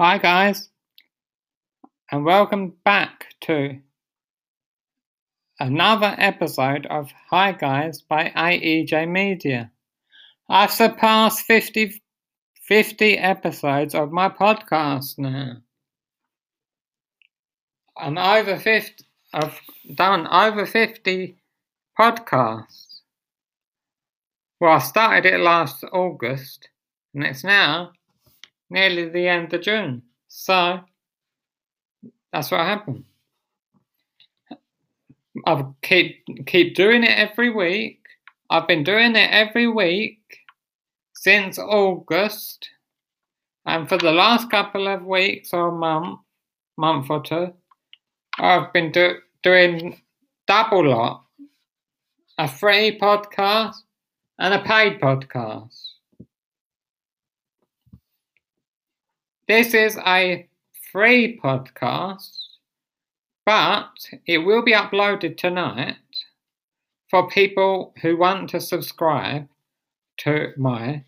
Hi, guys, and welcome back to another episode of Hi Guys by AEJ Media. I've surpassed 50, 50 episodes of my podcast now. I'm over 50, I've done over 50 podcasts. Well, I started it last August, and it's now nearly the end of June. So that's what happened. I keep keep doing it every week. I've been doing it every week since August, and for the last couple of weeks or month, month or two, I've been do, doing double lot: a free podcast and a paid podcast. This is a free podcast, but it will be uploaded tonight for people who want to subscribe to my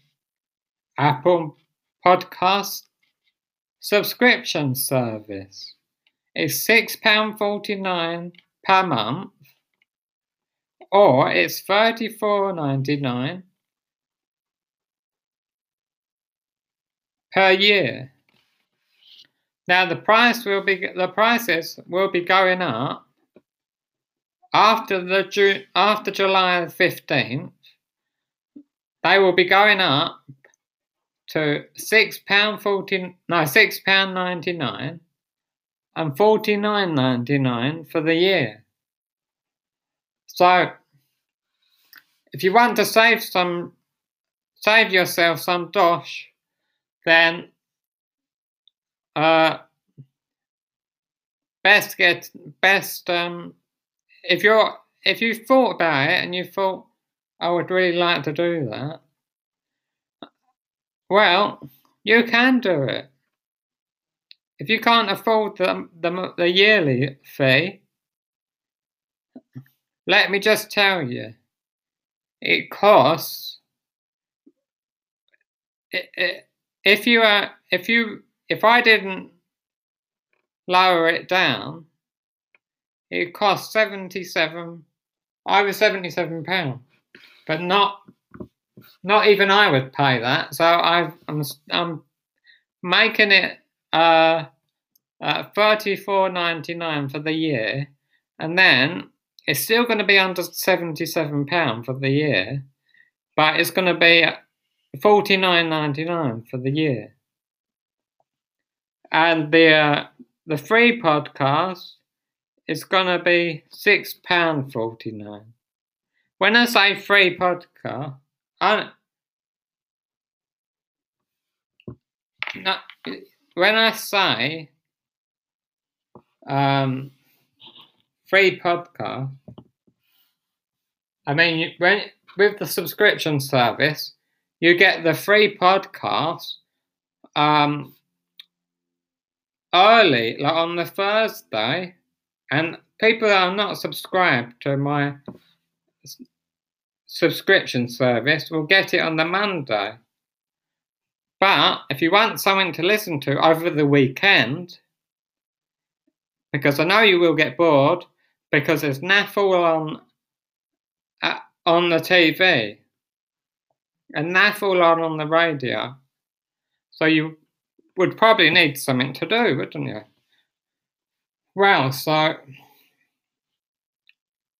Apple Podcast subscription service. It's £6.49 per month, or it's $34.99 per year. Now the price will be the prices will be going up after the June after July fifteenth. They will be going up to six pound forty no six pound ninety nine and forty nine ninety nine for the year. So if you want to save some save yourself some dosh, then uh, best get best um, if you're if you thought about it and you thought I would really like to do that. Well, you can do it. If you can't afford the, the, the yearly fee, let me just tell you, it costs. It, it, if you are, if you if I didn't lower it down, it cost 77, I was 77 pounds, but not, not even I would pay that. So i am I'm making it, uh, uh, 34.99 for the year, and then it's still going to be under 77 pound for the year, but it's going to be 49.99 for the year and the uh, the free podcast is gonna be six pound forty nine. When I say free podcast, I no, when I say um, free podcast, I mean when with the subscription service, you get the free podcast um, early, like on the Thursday, and people that are not subscribed to my subscription service will get it on the Monday. But if you want something to listen to over the weekend, because I know you will get bored, because there's NAFL on uh, on the TV and NAFL on on the radio, so you would probably need something to do, wouldn't you? Well, so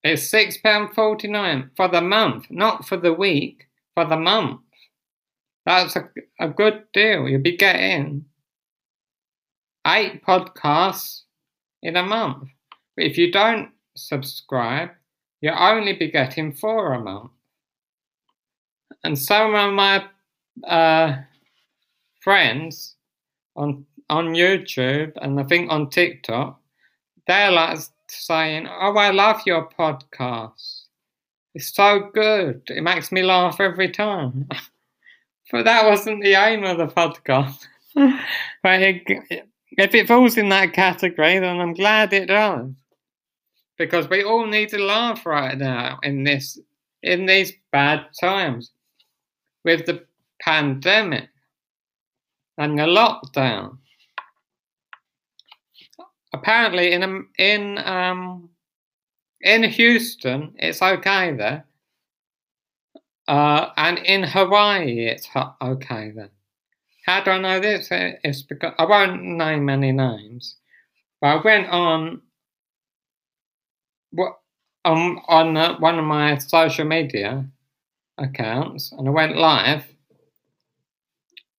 it's £6.49 for the month, not for the week, for the month. That's a, a good deal. You'll be getting eight podcasts in a month. But if you don't subscribe, you'll only be getting four a month. And some of my uh, friends on on YouTube and I think on TikTok, they're like saying, "Oh, I love your podcast. It's so good. It makes me laugh every time." but that wasn't the aim of the podcast. but it, if it falls in that category, then I'm glad it does, because we all need to laugh right now in this in these bad times with the pandemic and the lockdown. apparently in in um in Houston it's okay there, uh, and in Hawaii it's okay there. How do I know this? It's because I won't name any names, but I went on um, on uh, one of my social media accounts, and I went live,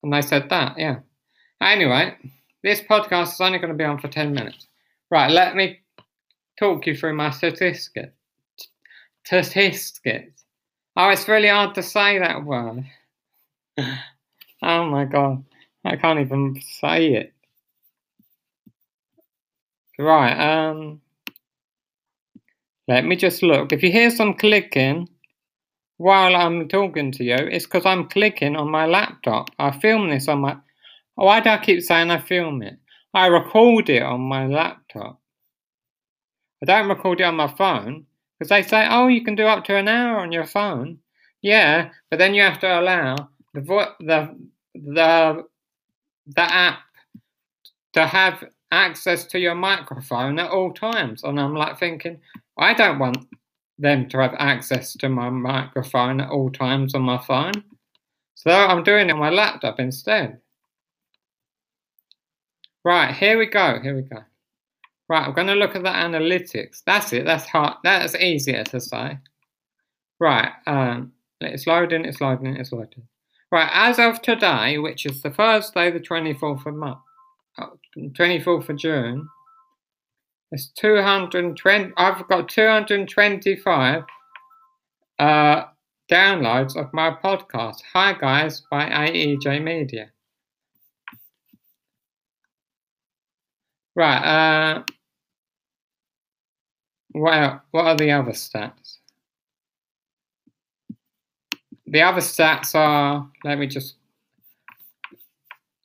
and they said that, yeah. Anyway, this podcast is only going to be on for 10 minutes. Right, let me talk you through my statistics. Statistics. Oh, it's really hard to say that word. oh my god, I can't even say it. Right, um, let me just look. If you hear some clicking while I'm talking to you, it's because I'm clicking on my laptop. I film this on my. Why do I keep saying I film it? I record it on my laptop. I don't record it on my phone because they say, oh, you can do up to an hour on your phone. Yeah, but then you have to allow the vo- the the the app to have access to your microphone at all times. And I'm like thinking, I don't want them to have access to my microphone at all times on my phone. So I'm doing it on my laptop instead. Right, here we go. Here we go. Right, I'm to look at the analytics. That's it. That's hard. That's easier to say. Right, um, it's loading. It's loading. It's loading. Right, as of today, which is the first day, the 24th of March, 24th of June, it's 220. I've got 225 uh, downloads of my podcast. Hi guys by AEJ Media. Right. Uh, what are the other stats? The other stats are. Let me just.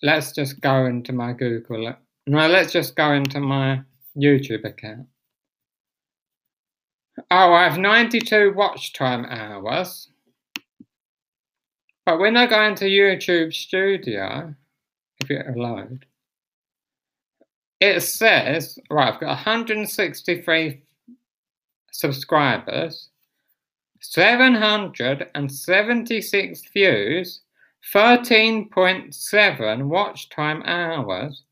Let's just go into my Google. No, let's just go into my YouTube account. Oh, I have 92 watch time hours. But when I go into YouTube Studio, if it load, it says, right, I've got 163 subscribers, 776 views, 13.7 watch time hours,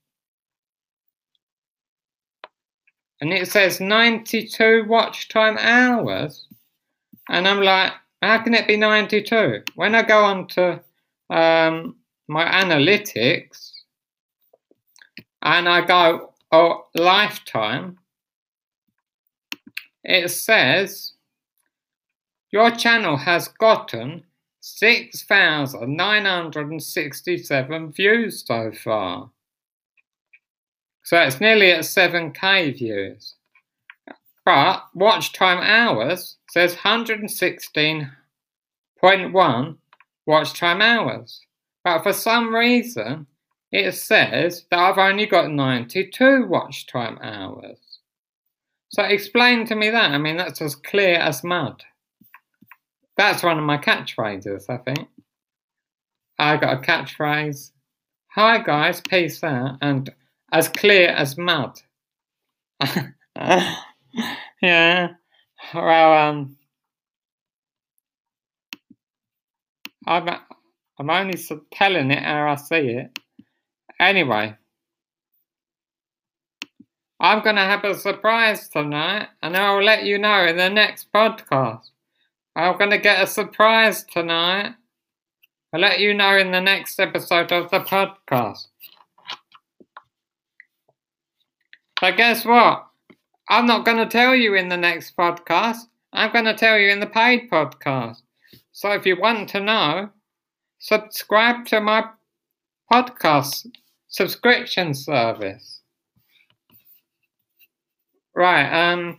and it says 92 watch time hours. And I'm like, how can it be 92? When I go on to um, my analytics and I go, oh, lifetime, it says your channel has gotten 6,967 views so far. So it's nearly at 7k views. But watch time hours says 116.1 watch time hours. But for some reason, it says that I've only got 92 watch time hours. So explain to me that. I mean, that's as clear as mud. That's one of my catchphrases, I think. I got a catchphrase. Hi guys, peace out, and as clear as mud. yeah. Well, um, I'm, I'm only telling it how I see it. Anyway, I'm going to have a surprise tonight, and I'll let you know in the next podcast. I'm going to get a surprise tonight. I'll let you know in the next episode of the podcast. But guess what? I'm not going to tell you in the next podcast. I'm going to tell you in the paid podcast. So if you want to know, subscribe to my podcast subscription service. Right, um,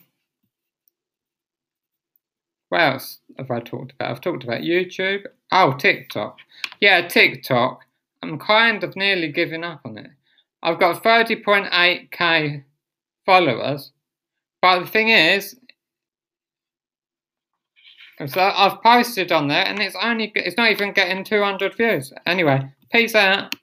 what else have I talked about? I've talked about YouTube. Oh, TikTok. Yeah, TikTok. I'm kind of nearly giving up on it. I've got 30.8k followers. But the thing is, so I've posted on there and it's only it's not even getting 200 views. Anyway, peace out.